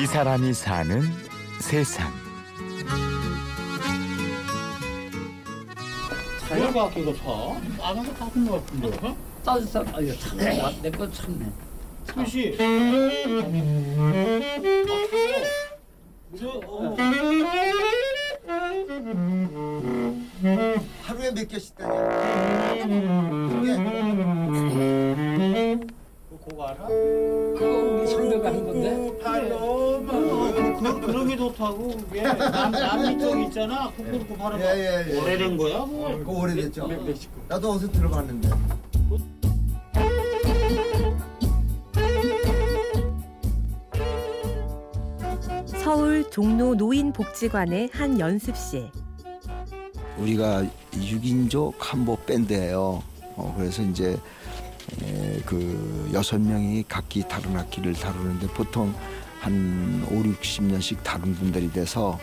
이 사람이 사는 세상. 이거 사? 안에서 같은 거 같은데. 어? 따뜻한 아 이거 참네 내거 참네 수시. 어. 하루에 몇 개씩 따냐? 이게 그거 알아? 선배가 한 건데 팔로 그, 그런 게 좋다고 그게 남, 남이 쪽 있잖아 그거 바로 예, 예, 예. 오래된 거야 뭐 그거 오래됐죠. 나도 어디서 들어봤는데. 서울 종로 노인복지관의 한 연습실. 우리가 6인조 캄보 밴드예요. 어, 그래서 이제 에, 그 여섯 명이 각기 다른 악기를 다루는데 보통 한 5, 60년씩 다른 분들이 돼서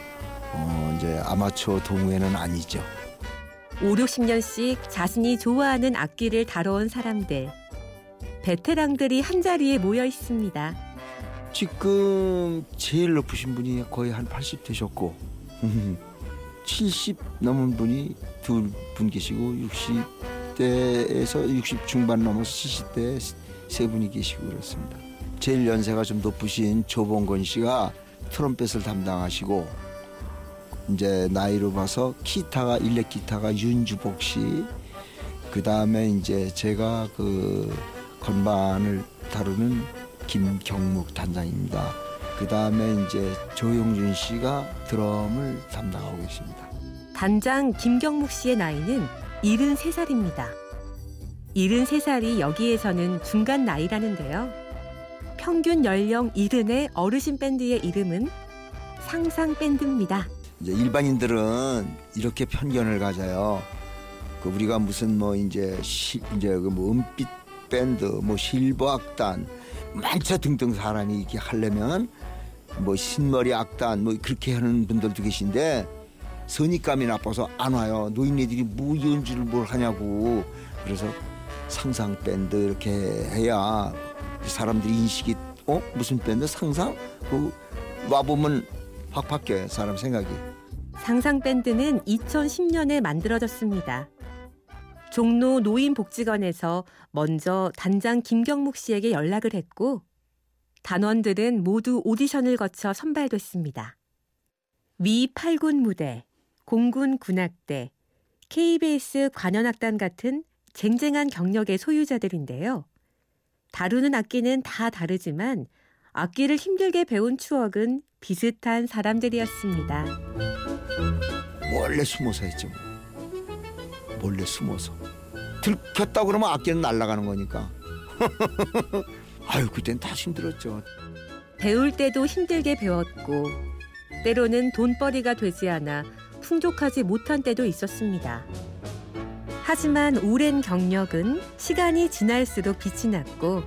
어, 이제 아마추어 동호회는 아니죠. 5, 60년씩 자신이 좋아하는 악기를 다뤄온 사람들. 베테랑들이 한자리에 모여 있습니다. 지금 제일 높으신 분이 거의 한 80 되셨고 70 넘은 분이 둘분 계시고 60 대에서 60 중반 넘어서 70대 세 분이 계시고 그렇습니다. 제일 연세가 좀 높으신 조봉건 씨가 트럼펫을 담당하시고 이제 나이로 봐서 기타가 일렉 기타가 윤주복 씨, 그 다음에 이제 제가 그 건반을 다루는 김경묵 단장입니다. 그 다음에 이제 조용준 씨가 드럼을 담당하고 계십니다. 단장 김경묵 씨의 나이는 73살입니다. 73살이 여기에서는 중간 나이라는데요. 평균 연령 70의 어르신 밴드의 이름은 상상 밴드입니다. 이제 일반인들은 이렇게 편견을 가져요. 그 우리가 무슨 뭐 이제 시, 이제 그뭐 은빛 밴드, 뭐 실버 악단, 많죠 등등 사람이 이렇게 하려면 뭐 신머리 악단 뭐 그렇게 하는 분들도 계신데 선입감이 나빠서 안 와요. 노인네들이 뭐 연주를 뭘 하냐고. 그래서 상상 밴드 이렇게 해야 사람들이 인식이 어 무슨 밴드 상상 그 와보면 확 바뀌어요 사람 생각이. 상상 밴드는 2010년에 만들어졌습니다. 종로 노인복지관에서 먼저 단장 김경묵 씨에게 연락을 했고 단원들은 모두 오디션을 거쳐 선발됐습니다. 위 8군 무대, 공군 군악대, KBS 관현악단 같은 쟁쟁한 경력의 소유자들인데요. 다루는 악기는 다 다르지만 악기를 힘들게 배운 추억은 비슷한 사람들이었습니다. 몰래 숨어서 했죠. 몰래 숨어서. 들켰다 그러면 악기는 날아가는 거니까. 아유 그땐 다 힘들었죠. 배울 때도 힘들게 배웠고 때로는 돈벌이가 되지 않아 풍족하지 못한 때도 있었습니다. 하지만 오랜 경력은 시간이 지날수록 빛이 났고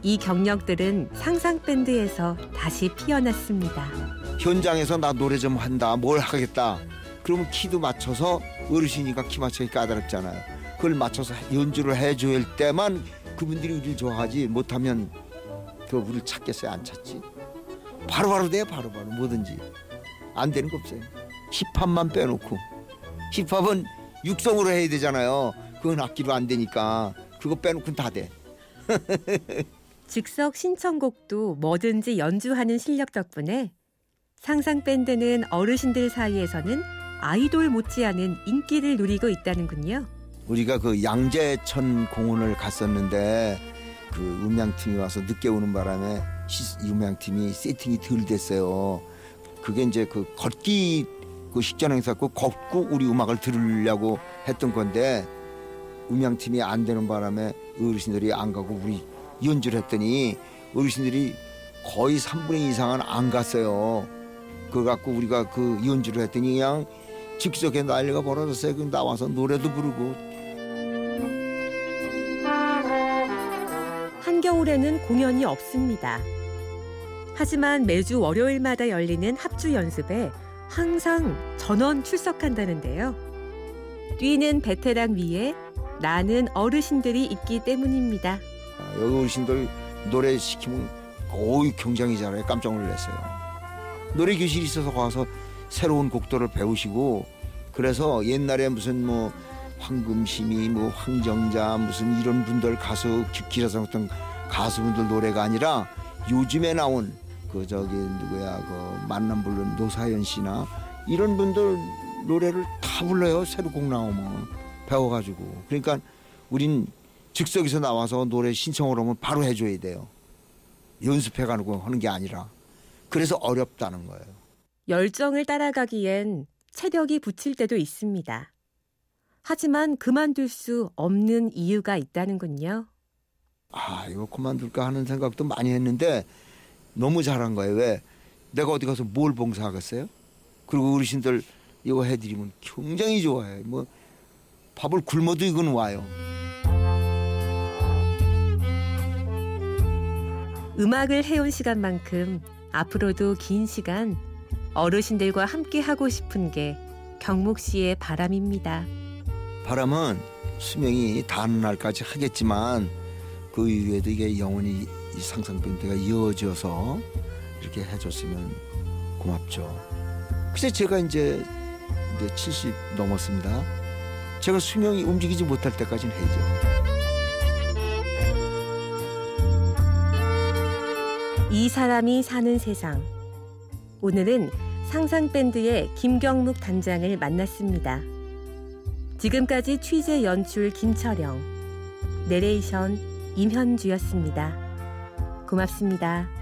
이 경력들은 상상 밴드에서 다시 피어났습니다. 현장에서 나 노래 좀 한다, 뭘 하겠다. 그러면 키도 맞춰서 어르신이니까 키 맞추기 까다롭잖아요. 그걸 맞춰서 연주를 해줄 때만 그분들이 우리를 좋아하지 못하면 그 우리를 찾겠어요, 안 찾지? 바로바로 돼, 바로바로 뭐든지 안 되는 거 없어요. 힙합만 빼놓고 힙합은 육성으로 해야 되잖아요. 그건 악기로 안 되니까 그거 빼놓고는 다 돼. 즉석 신청곡도 뭐든지 연주하는 실력 덕분에 상상 밴드는 어르신들 사이에서는 아이돌 못지않은 인기를 누리고 있다는군요. 우리가 그 양재천 공원을 갔었는데 그 음향팀이 와서 늦게 오는 바람에 시- 음향팀이 세팅이 덜 됐어요. 그게 이제 그 걷기 그 식전 행사 고 걷고 우리 음악을 들으려고 했던 건데 음향팀이 안 되는 바람에 어르신들이 안 가고 우리 연주를 했더니 어르신들이 거의 3분의 2 이상은 안 갔어요. 그거 갖고 우리가 그 연주를 했더니 그냥 즉석에 난리가 벌어졌어요. 그 나와서 노래도 부르고 한겨울에는 공연이 없습니다. 하지만 매주 월요일마다 열리는 합주 연습에 항상 전원 출석한다는데요. 뛰는 베테랑 위에 나는 어르신들이 있기 때문입니다. 아, 여기 어르신들 노래 시키면 굉장히 잘해요. 깜짝 놀랐어요. 노래 교실이 있어서 가서 새로운 곡들을 배우시고 그래서 옛날에 무슨 뭐 황금심이 뭐 황정자 무슨 이런 분들 가수 기라성 어떤 가수분들 노래가 아니라 요즘에 나온 그 저기 누구야 그 만남 부르는 노사연 씨나 이런 분들 노래를 다 불러요 새로 곡 나오면 배워가지고 그러니까 우린 즉석에서 나와서 노래 신청을 하면 바로 해줘야 돼요 연습해가지고 하는 게 아니라 그래서 어렵다는 거예요. 열정을 따라가기엔 체력이 붙일 때도 있습니다. 하지만 그만둘 수 없는 이유가 있다는군요. 아 이거 그만둘까 하는 생각도 많이 했는데 너무 잘한 거예요. 왜? 내가 어디 가서 뭘 봉사하겠어요? 그리고 어르신들 이거 해드리면 굉장히 좋아해요. 뭐 밥을 굶어도 이건 와요. 음악을 해온 시간만큼 앞으로도 긴 시간 어르신들과 함께 하고 싶은 게 경목 씨의 바람입니다. 바람은 수명이 닿는 날까지 하겠지만 그 이후에도 이게 영원히 이 상상병대가 이어져서 이렇게 해줬으면 고맙죠. 글쎄 제가 이제 이제 70 넘었습니다. 제가 수명이 움직이지 못할 때까지는 해죠. 이 사람이 사는 세상. 오늘은 상상밴드의 김경묵 단장을 만났습니다. 지금까지 취재 연출 김철영, 내레이션 임현주였습니다. 고맙습니다.